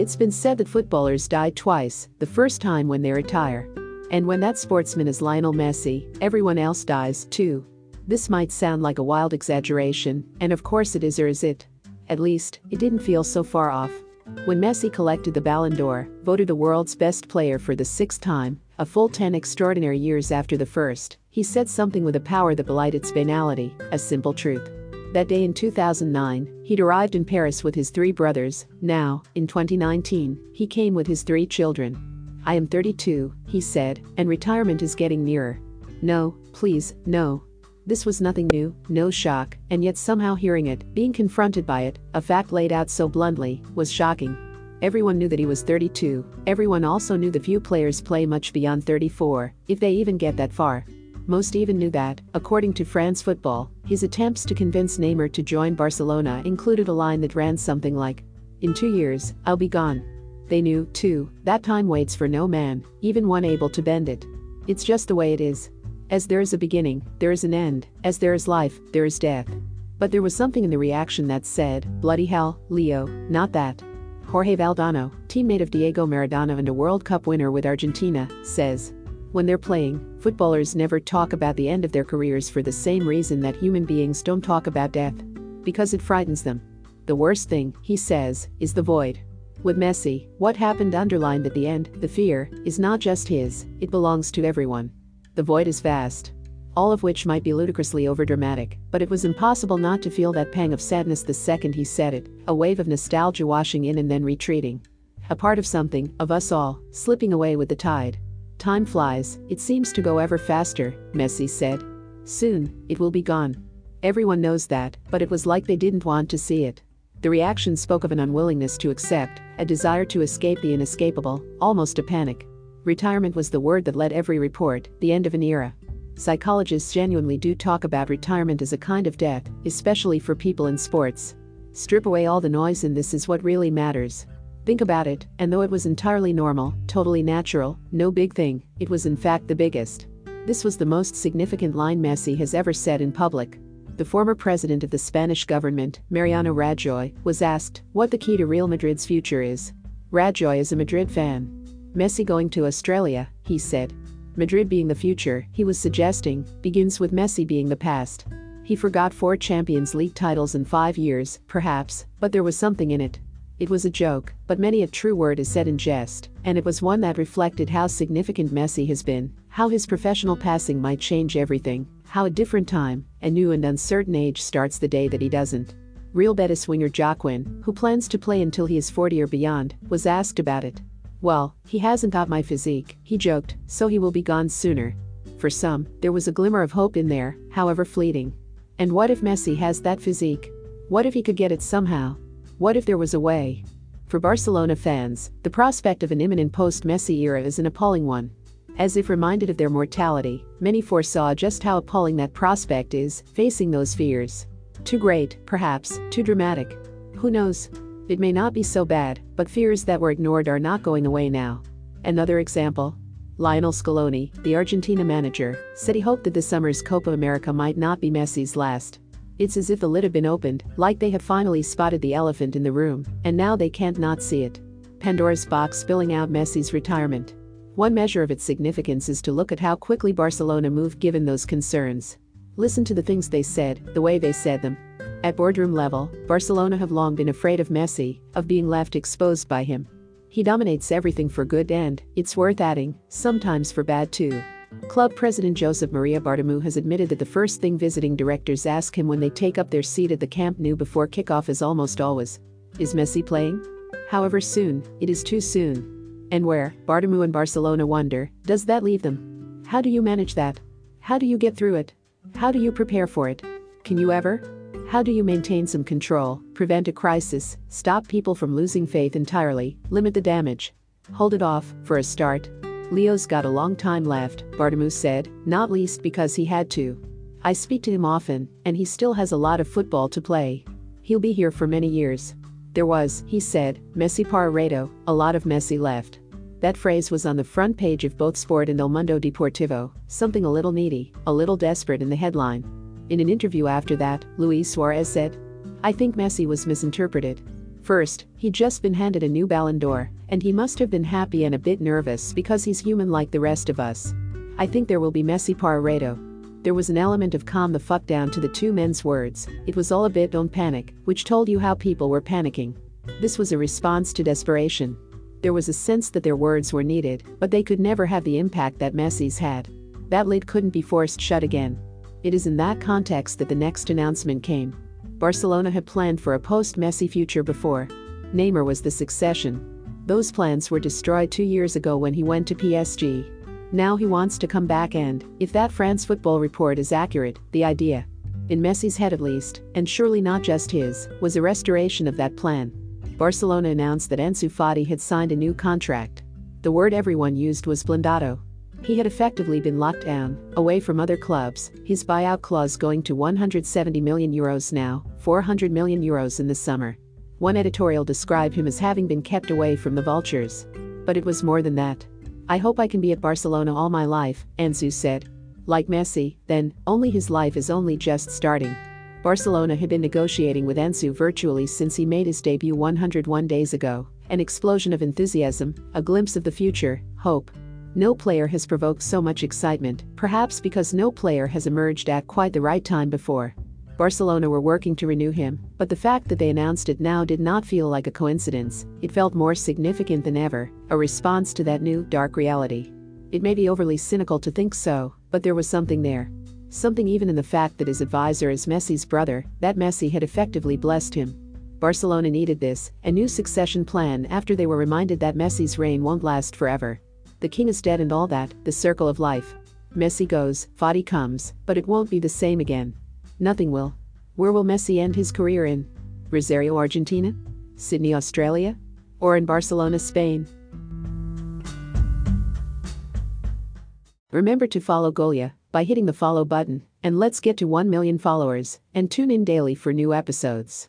It's been said that footballers die twice, the first time when they retire. And when that sportsman is Lionel Messi, everyone else dies too. This might sound like a wild exaggeration, and of course it is or is it? At least, it didn't feel so far off. When Messi collected the Ballon d'Or, voted the world's best player for the sixth time, a full 10 extraordinary years after the first, he said something with a power that belied its banality, a simple truth. That day in 2009, he'd arrived in Paris with his three brothers. Now, in 2019, he came with his three children. I am 32, he said, and retirement is getting nearer. No, please, no. This was nothing new, no shock, and yet somehow hearing it, being confronted by it, a fact laid out so bluntly, was shocking. Everyone knew that he was 32, everyone also knew the few players play much beyond 34, if they even get that far. Most even knew that, according to France Football, his attempts to convince Neymar to join Barcelona included a line that ran something like, In two years, I'll be gone. They knew, too, that time waits for no man, even one able to bend it. It's just the way it is. As there is a beginning, there is an end, as there is life, there is death. But there was something in the reaction that said, Bloody hell, Leo, not that. Jorge Valdano, teammate of Diego Maradona and a World Cup winner with Argentina, says, when they're playing, footballers never talk about the end of their careers for the same reason that human beings don't talk about death. Because it frightens them. The worst thing, he says, is the void. With Messi, what happened underlined at the end, the fear, is not just his, it belongs to everyone. The void is vast. All of which might be ludicrously overdramatic, but it was impossible not to feel that pang of sadness the second he said it, a wave of nostalgia washing in and then retreating. A part of something, of us all, slipping away with the tide. Time flies, it seems to go ever faster, Messi said. Soon, it will be gone. Everyone knows that, but it was like they didn't want to see it. The reaction spoke of an unwillingness to accept, a desire to escape the inescapable, almost a panic. Retirement was the word that led every report, the end of an era. Psychologists genuinely do talk about retirement as a kind of death, especially for people in sports. Strip away all the noise, and this is what really matters. Think about it, and though it was entirely normal, totally natural, no big thing, it was in fact the biggest. This was the most significant line Messi has ever said in public. The former president of the Spanish government, Mariano Rajoy, was asked what the key to Real Madrid's future is. Rajoy is a Madrid fan. Messi going to Australia, he said. Madrid being the future, he was suggesting, begins with Messi being the past. He forgot four Champions League titles in five years, perhaps, but there was something in it. It was a joke, but many a true word is said in jest, and it was one that reflected how significant Messi has been, how his professional passing might change everything, how a different time, a new and uncertain age starts the day that he doesn't. Real Betis winger Joaquin, who plans to play until he is 40 or beyond, was asked about it. Well, he hasn't got my physique, he joked, so he will be gone sooner. For some, there was a glimmer of hope in there, however fleeting. And what if Messi has that physique? What if he could get it somehow? What if there was a way? For Barcelona fans, the prospect of an imminent post Messi era is an appalling one. As if reminded of their mortality, many foresaw just how appalling that prospect is, facing those fears. Too great, perhaps, too dramatic. Who knows? It may not be so bad, but fears that were ignored are not going away now. Another example Lionel Scaloni, the Argentina manager, said he hoped that this summer's Copa America might not be Messi's last. It's as if the lid had been opened, like they have finally spotted the elephant in the room, and now they can't not see it. Pandora's box spilling out Messi's retirement. One measure of its significance is to look at how quickly Barcelona moved given those concerns. Listen to the things they said, the way they said them. At boardroom level, Barcelona have long been afraid of Messi, of being left exposed by him. He dominates everything for good and, it's worth adding, sometimes for bad too. Club president Joseph Maria Bartomeu has admitted that the first thing visiting directors ask him when they take up their seat at the Camp Nou before kickoff is almost always, Is Messi playing? However soon, it is too soon. And where, Bartomeu and Barcelona wonder, does that leave them? How do you manage that? How do you get through it? How do you prepare for it? Can you ever? How do you maintain some control, prevent a crisis, stop people from losing faith entirely, limit the damage? Hold it off, for a start, Leo's got a long time left, Bartomeu said, not least because he had to. I speak to him often, and he still has a lot of football to play. He'll be here for many years. There was, he said, Messi para rato, a lot of Messi left. That phrase was on the front page of both Sport and El Mundo Deportivo, something a little needy, a little desperate in the headline. In an interview after that, Luis Suarez said, I think Messi was misinterpreted. First, he'd just been handed a new Ballon d'Or, and he must have been happy and a bit nervous because he's human like the rest of us. I think there will be Messi para rato. There was an element of calm the fuck down to the two men's words, it was all a bit don't panic, which told you how people were panicking. This was a response to desperation. There was a sense that their words were needed, but they could never have the impact that Messi's had. That lid couldn't be forced shut again. It is in that context that the next announcement came. Barcelona had planned for a post Messi future before. Neymar was the succession. Those plans were destroyed two years ago when he went to PSG. Now he wants to come back and, if that France football report is accurate, the idea, in Messi's head at least, and surely not just his, was a restoration of that plan. Barcelona announced that Ansu Fati had signed a new contract. The word everyone used was blindado. He had effectively been locked down, away from other clubs, his buyout clause going to 170 million euros now, 400 million euros in the summer. One editorial described him as having been kept away from the vultures. But it was more than that. I hope I can be at Barcelona all my life, Ansu said. Like Messi, then, only his life is only just starting. Barcelona had been negotiating with Ansu virtually since he made his debut 101 days ago. An explosion of enthusiasm, a glimpse of the future, hope. No player has provoked so much excitement, perhaps because no player has emerged at quite the right time before. Barcelona were working to renew him, but the fact that they announced it now did not feel like a coincidence, it felt more significant than ever, a response to that new, dark reality. It may be overly cynical to think so, but there was something there. Something even in the fact that his advisor is Messi's brother, that Messi had effectively blessed him. Barcelona needed this, a new succession plan after they were reminded that Messi's reign won't last forever. The king is dead and all that, the circle of life. Messi goes, Fati comes, but it won't be the same again. Nothing will. Where will Messi end his career in? Rosario, Argentina? Sydney, Australia? Or in Barcelona, Spain? Remember to follow Golia by hitting the follow button, and let's get to 1 million followers, and tune in daily for new episodes.